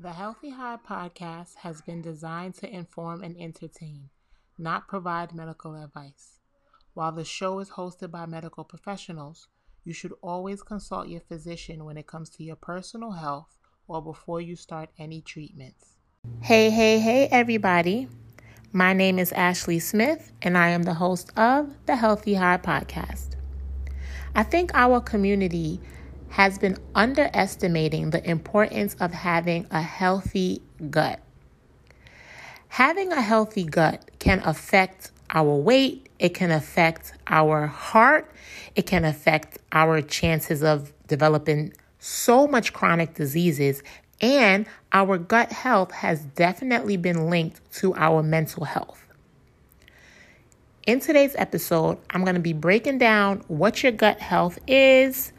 The Healthy High podcast has been designed to inform and entertain, not provide medical advice. While the show is hosted by medical professionals, you should always consult your physician when it comes to your personal health or before you start any treatments. Hey, hey, hey, everybody. My name is Ashley Smith, and I am the host of the Healthy High podcast. I think our community has been underestimating the importance of having a healthy gut. Having a healthy gut can affect our weight, it can affect our heart, it can affect our chances of developing so much chronic diseases, and our gut health has definitely been linked to our mental health. In today's episode, I'm going to be breaking down what your gut health is,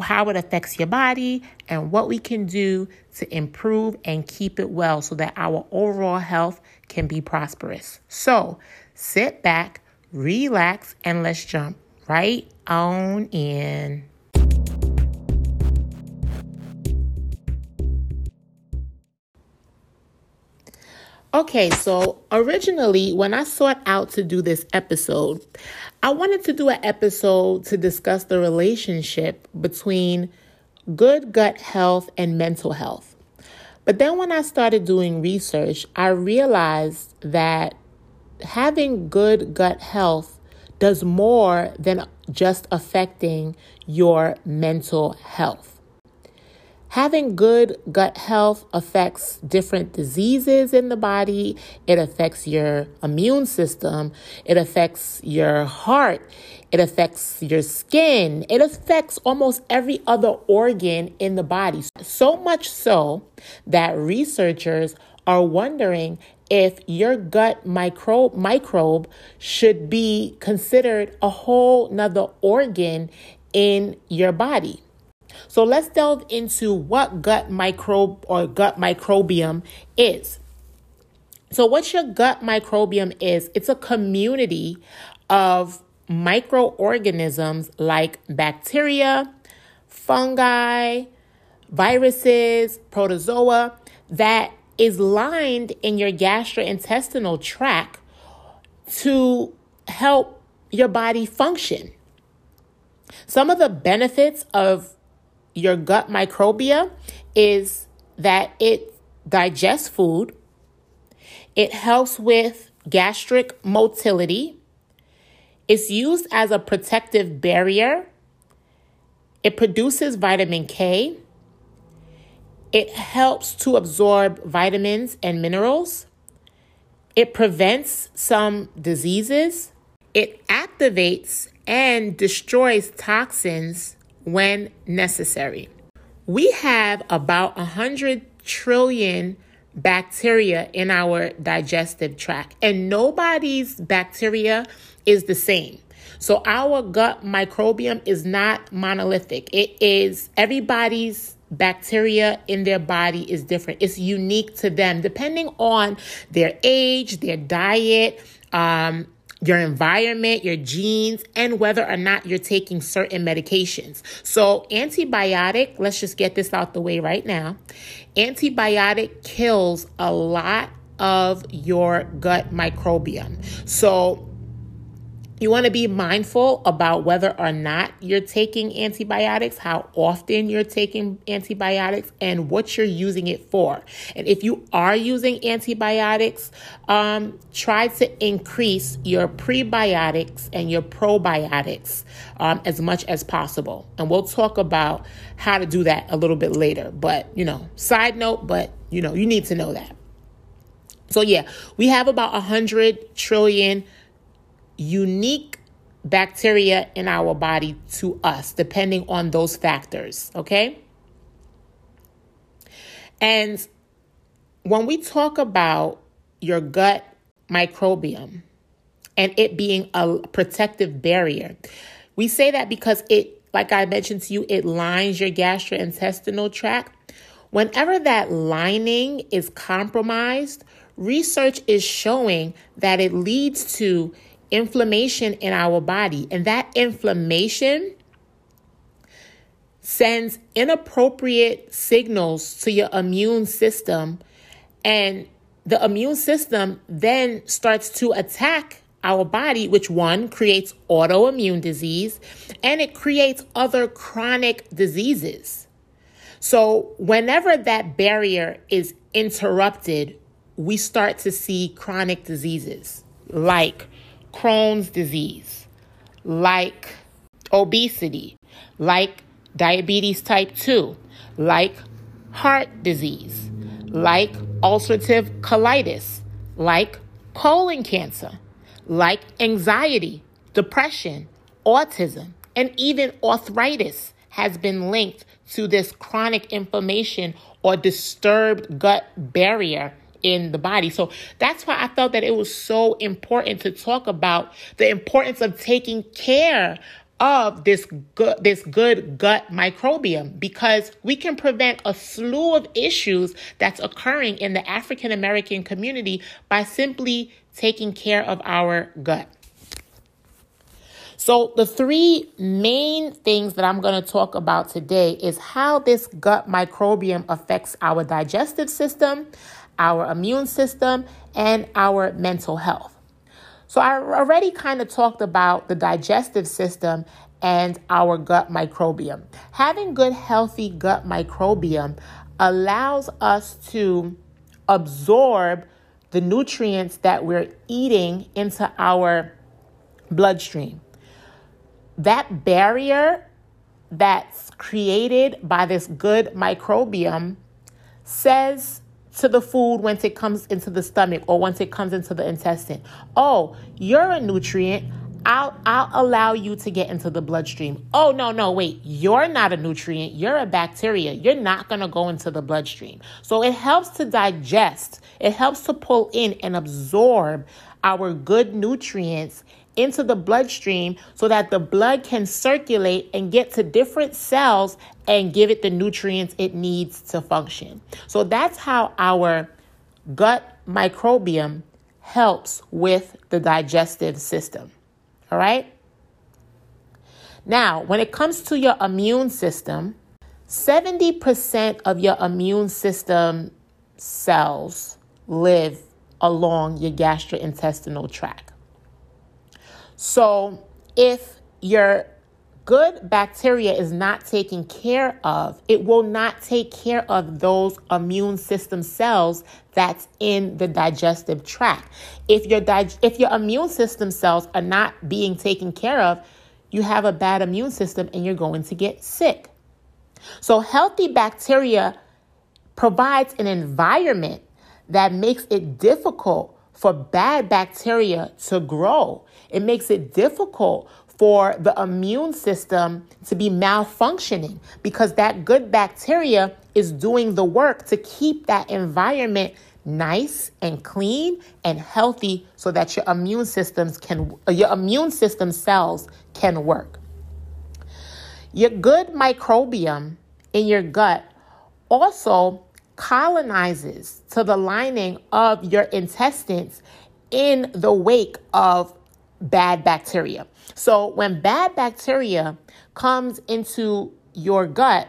how it affects your body, and what we can do to improve and keep it well so that our overall health can be prosperous. So sit back, relax, and let's jump right on in. Okay, so originally, when I sought out to do this episode, I wanted to do an episode to discuss the relationship between good gut health and mental health. But then when I started doing research, I realized that having good gut health does more than just affecting your mental health. Having good gut health affects different diseases in the body. It affects your immune system. It affects your heart. It affects your skin. It affects almost every other organ in the body. So much so that researchers are wondering if your gut microbe microbe should be considered a whole nother organ in your body. So let's delve into what gut microbe or gut microbiome is. So, what your gut microbiome is, it's a community of microorganisms like bacteria, fungi, viruses, protozoa that is lined in your gastrointestinal tract to help your body function. Some of the benefits of your gut microbia is that it digests food, it helps with gastric motility, it's used as a protective barrier, it produces vitamin K, it helps to absorb vitamins and minerals, it prevents some diseases, it activates and destroys toxins when necessary. We have about 100 trillion bacteria in our digestive tract, and nobody's bacteria is the same. So, our gut microbiome is not monolithic. It is everybody's bacteria in their body is different. It's unique to them depending on their age, their diet, um, your environment, your genes, and whether or not you're taking certain medications. So, antibiotic, let's just get this out the way right now. Antibiotic kills a lot of your gut microbiome. So, you want to be mindful about whether or not you're taking antibiotics, how often you're taking antibiotics, and what you're using it for. And if you are using antibiotics, um, try to increase your prebiotics and your probiotics um, as much as possible. And we'll talk about how to do that a little bit later. But, you know, side note, but, you know, you need to know that. So, yeah, we have about 100 trillion unique bacteria in our body to us, depending on those factors, okay? And when we talk about your gut microbiome and it being a protective barrier, we say that because it, like I mentioned to you, it lines your gastrointestinal tract. Whenever that lining is compromised, research is showing that it leads to inflammation in our body. And that inflammation sends inappropriate signals to your immune system, and the immune system then starts to attack our body, which one creates autoimmune disease and it creates other chronic diseases. So, whenever that barrier is interrupted, we start to see chronic diseases like Crohn's disease, like obesity, like diabetes type 2, like heart disease, like ulcerative colitis, like colon cancer, like anxiety, depression, autism, and even arthritis has been linked to this chronic inflammation or disturbed gut barrier in the body. So that's why I felt that it was so important to talk about the importance of taking care of this good this good gut microbiome because we can prevent a slew of issues that's occurring in the African American community by simply taking care of our gut. So, the three main things that I'm going to talk about today is how this gut microbiome affects our digestive system, our immune system, and our mental health. So, I already kind of talked about the digestive system and our gut microbiome. Having good, healthy gut microbiome allows us to absorb the nutrients that we're eating into our bloodstream. That barrier that's created by this good microbiome says to the food once it comes into the stomach or once it comes into the intestine, oh, you're a nutrient. I'll I'll allow you to get into the bloodstream. Oh no, no, wait. You're not a nutrient. You're a bacteria. You're not going to go into the bloodstream. So it helps to digest. It helps to pull in and absorb our good nutrients into the bloodstream so that the blood can circulate and get to different cells and give it the nutrients it needs to function. So that's how our gut microbiome helps with the digestive system. All right? Now, when it comes to your immune system, 70% of your immune system cells live along your gastrointestinal tract. So, if your good bacteria is not taken care of, it will not take care of those immune system cells that's in the digestive tract. If your dig- if your immune system cells are not being taken care of, you have a bad immune system and you're going to get sick. So healthy bacteria provides an environment that makes it difficult for bad bacteria to grow. It makes it difficult for the immune system to be malfunctioning because that good bacteria is doing the work to keep that environment nice and clean and healthy so that your immune systems can your immune system cells can work. Your good microbiome in your gut also colonizes to the lining of your intestines in the wake of bad bacteria. So when bad bacteria comes into your gut,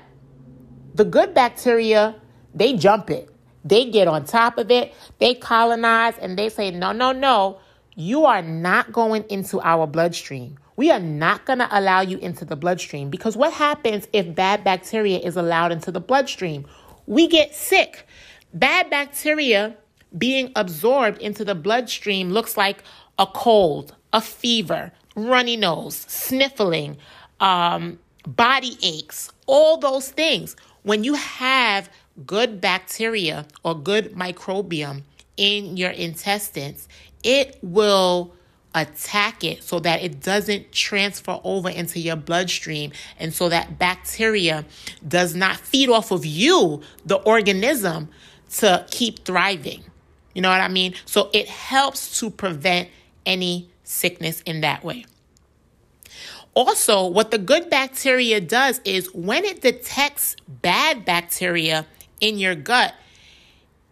the good bacteria, they jump it. They get on top of it, they colonize, and they say, no, no, no, you are not going into our bloodstream. We are not going to allow you into the bloodstream because what happens if bad bacteria is allowed into the bloodstream? We get sick. Bad bacteria being absorbed into the bloodstream looks like a cold, a fever, runny nose, sniffling, um, body aches, all those things. When you have good bacteria or good microbiome in your intestines, it will attack it so that it doesn't transfer over into your bloodstream and so that bacteria does not feed off of you, the organism, to keep thriving. You know what I mean? So it helps to prevent any sickness in that way. Also, what the good bacteria does is when it detects bad bacteria in your gut,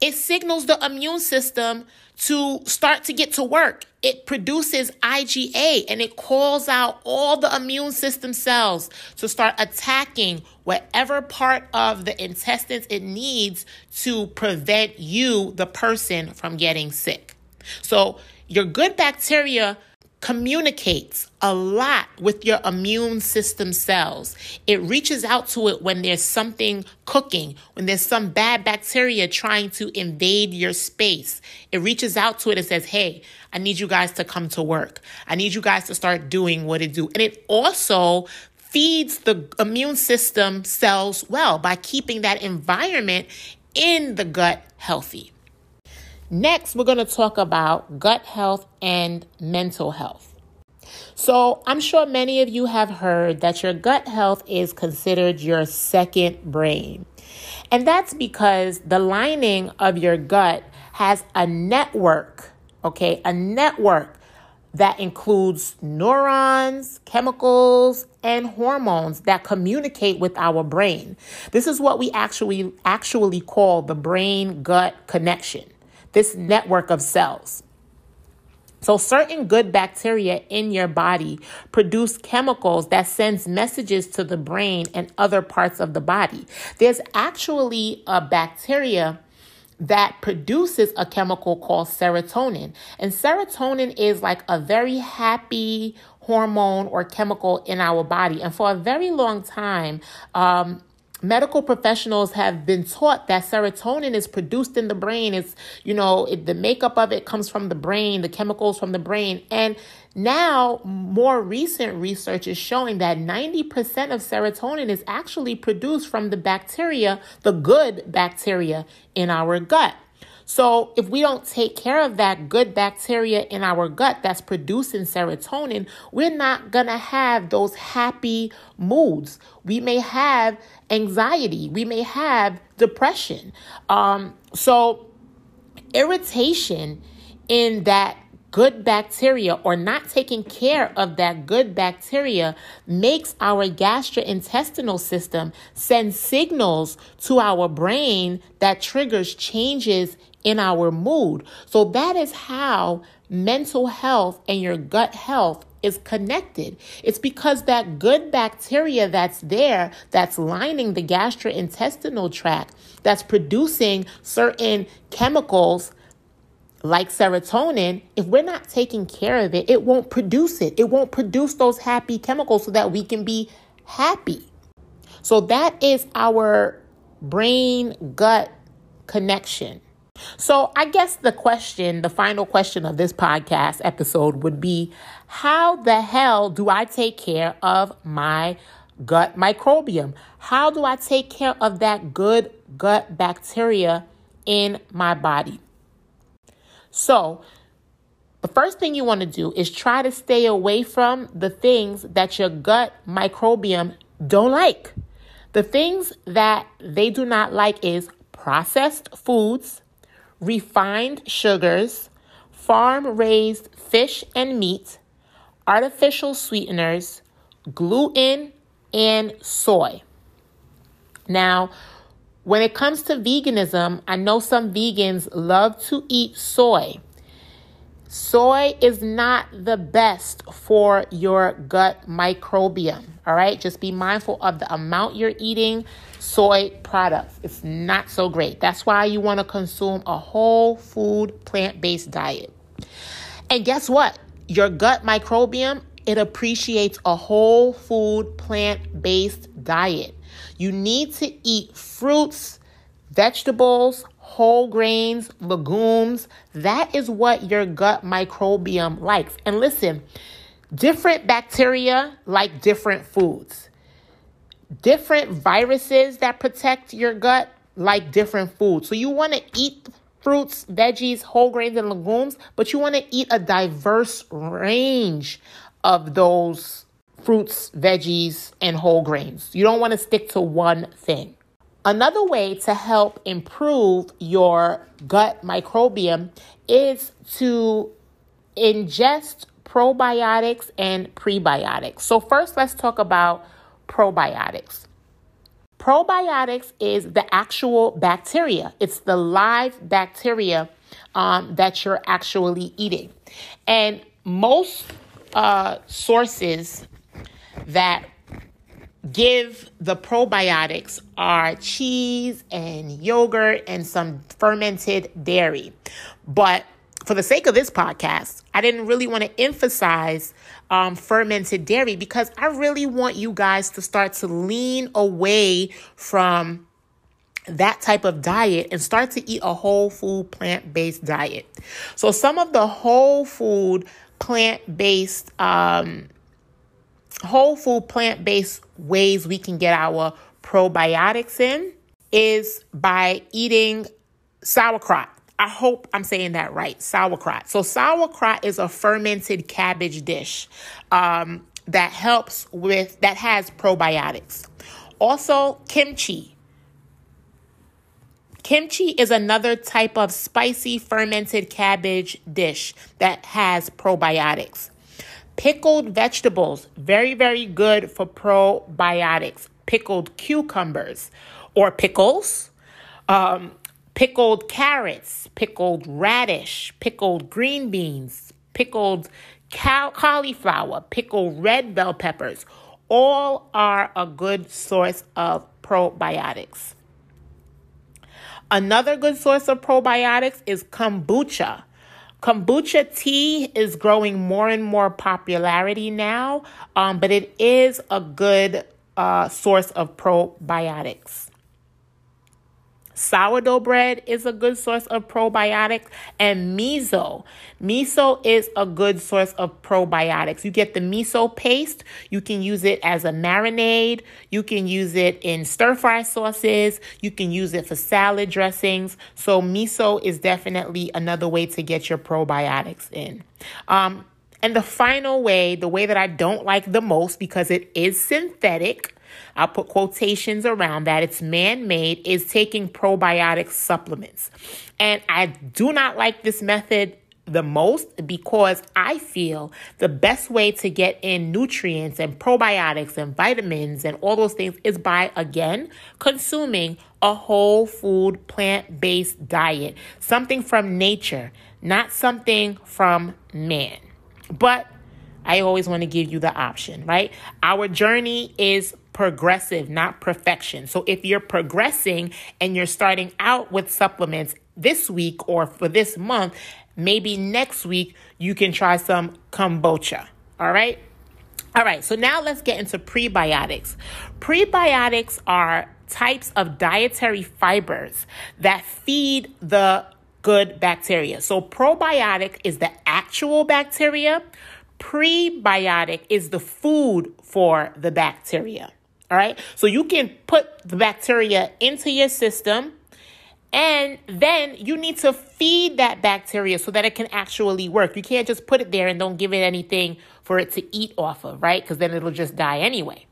it signals the immune system to start to get to work. It produces IgA and it calls out all the immune system cells to start attacking whatever part of the intestines it needs to prevent you, the person, from getting sick. So, your good bacteria communicates a lot with your immune system cells. It reaches out to it when there's something cooking, when there's some bad bacteria trying to invade your space. It reaches out to it and says, Hey, I need you guys to come to work. I need you guys to start doing what it do. And it also feeds the immune system cells well by keeping that environment in the gut healthy. Next, we're going to talk about gut health and mental health. So, I'm sure many of you have heard that your gut health is considered your second brain. And that's because the lining of your gut has a network, okay, a network that includes neurons, chemicals, and hormones that communicate with our brain. This is what we actually actually call the brain gut connection this network of cells. So certain good bacteria in your body produce chemicals that sends messages to the brain and other parts of the body. There's actually a bacteria that produces a chemical called serotonin. And serotonin is like a very happy hormone or chemical in our body. And for a very long time, um, medical professionals have been taught that serotonin is produced in the brain. It's you know it, the makeup of it comes from the brain the chemicals from the brain. And now more recent research is showing that 90% of serotonin is actually produced from the bacteria the good bacteria in our gut so, if we don't take care of that good bacteria in our gut that's producing serotonin, we're not going to have those happy moods. We may have anxiety, we may have depression. Um, so, irritation in that good bacteria or not taking care of that good bacteria makes our gastrointestinal system send signals to our brain that triggers changes in our mood. So that is how mental health and your gut health is connected. It's because that good bacteria that's there, that's lining the gastrointestinal tract, that's producing certain chemicals like serotonin, if we're not taking care of it, it won't produce it. It won't produce those happy chemicals so that we can be happy. So that is our brain gut connection. So, I guess the question, the final question of this podcast episode would be how the hell do I take care of my gut microbiome? How do I take care of that good gut bacteria in my body? So, the first thing you want to do is try to stay away from the things that your gut microbiome don't like. The things that they do not like is processed foods, refined sugars, farm raised fish and meat, artificial sweeteners, gluten, and soy. Now, when it comes to veganism, I know some vegans love to eat soy. Soy is not the best for your gut microbiome. All right, just be mindful of the amount you're eating soy products. It's not so great. That's why you want to consume a whole food plant based diet. And guess what? Your gut microbiome, it appreciates a whole food plant based diet. You need to eat fruits, vegetables, whole grains, legumes. That is what your gut microbiome likes. And listen, different bacteria like different foods. Different viruses that protect your gut like different foods. So you want to eat fruits, veggies, whole grains, and legumes, but you want to eat a diverse range of those fruits, veggies, and whole grains. You don't want to stick to one thing. Another way to help improve your gut microbiome is to ingest probiotics and prebiotics. So, first, let's talk about probiotics. Probiotics is the actual bacteria, it's the live bacteria um, that you're actually eating. And most uh, sources that give the probiotics are cheese and yogurt and some fermented dairy. But for the sake of this podcast, I didn't really want to emphasize um, fermented dairy because I really want you guys to start to lean away from that type of diet and start to eat a whole food plant based diet. So, some of the whole food plant based, um, whole food plant based ways we can get our probiotics in is by eating sauerkraut. I hope I'm saying that right. Sauerkraut. So, sauerkraut is a fermented cabbage dish um, that helps with, that has probiotics. Also, kimchi. Kimchi is another type of spicy fermented cabbage dish that has probiotics. Pickled vegetables, very, very good for probiotics. Pickled cucumbers or pickles. Um, pickled carrots, pickled radish, pickled green beans, pickled cauliflower, pickled red bell peppers. All are a good source of probiotics. Another good source of probiotics is kombucha. Kombucha tea is growing more and more popularity now, um, but it is a good uh, source of probiotics. Sourdough bread is a good source of probiotics, and miso. Miso is a good source of probiotics. You get the miso paste, you can use it as a marinade, you can use it in stir fry sauces, you can use it for salad dressings. So, miso is definitely another way to get your probiotics in. Um, and the final way, the way that I don't like the most because it is synthetic, I'll put quotations around that. It's man made, is taking probiotic supplements. And I do not like this method the most because I feel the best way to get in nutrients and probiotics and vitamins and all those things is by, again, consuming a whole food plant based diet, something from nature, not something from man. But I always want to give you the option, right? Our journey is progressive, not perfection. So if you're progressing and you're starting out with supplements this week or for this month, maybe next week you can try some kombucha. All right. All right, so now let's get into prebiotics. Prebiotics are types of dietary fibers that feed the good bacteria. So, probiotic is the actual bacteria, prebiotic is the food for the bacteria. All right. So you can put the bacteria into your system and then you need to feed that bacteria so that it can actually work. You can't just put it there and don't give it anything for it to eat off of, right? Because then it'll just die anyway.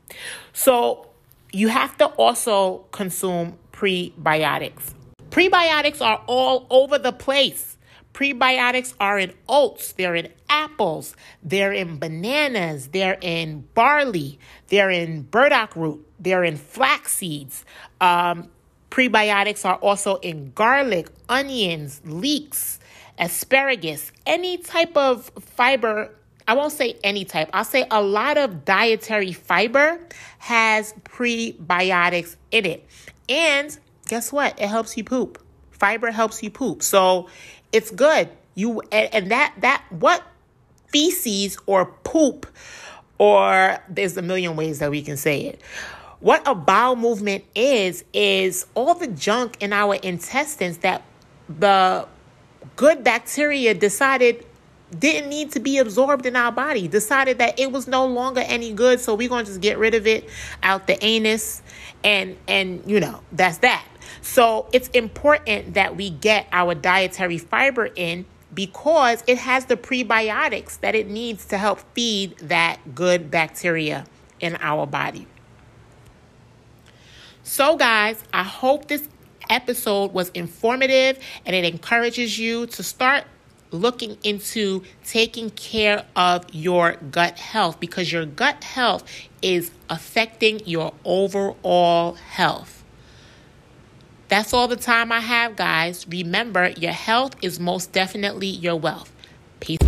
So you have to also consume prebiotics. Prebiotics are all over the place. Prebiotics are in oats, they're in apples, they're in bananas, they're in barley, they're in burdock root, they're in flax seeds. Um, prebiotics are also in garlic, onions, leeks, asparagus, any type of fiber. I won't say any type, I'll say a lot of dietary fiber has prebiotics in it. And guess what? It helps you poop. Fiber helps you poop. So it's good. You and, and that that what feces or poop or there's a million ways that we can say it. What a bowel movement is is all the junk in our intestines that the good bacteria decided didn't need to be absorbed in our body, decided that it was no longer any good, so we're going to just get rid of it out the anus and and you know, that's that. So it's important that we get our dietary fiber in because it has the prebiotics that it needs to help feed that good bacteria in our body. So, guys, I hope this episode was informative and it encourages you to start looking into taking care of your gut health because your gut health is affecting your overall health. That's all the time I have, guys. Remember, your health is most definitely your wealth. Peace.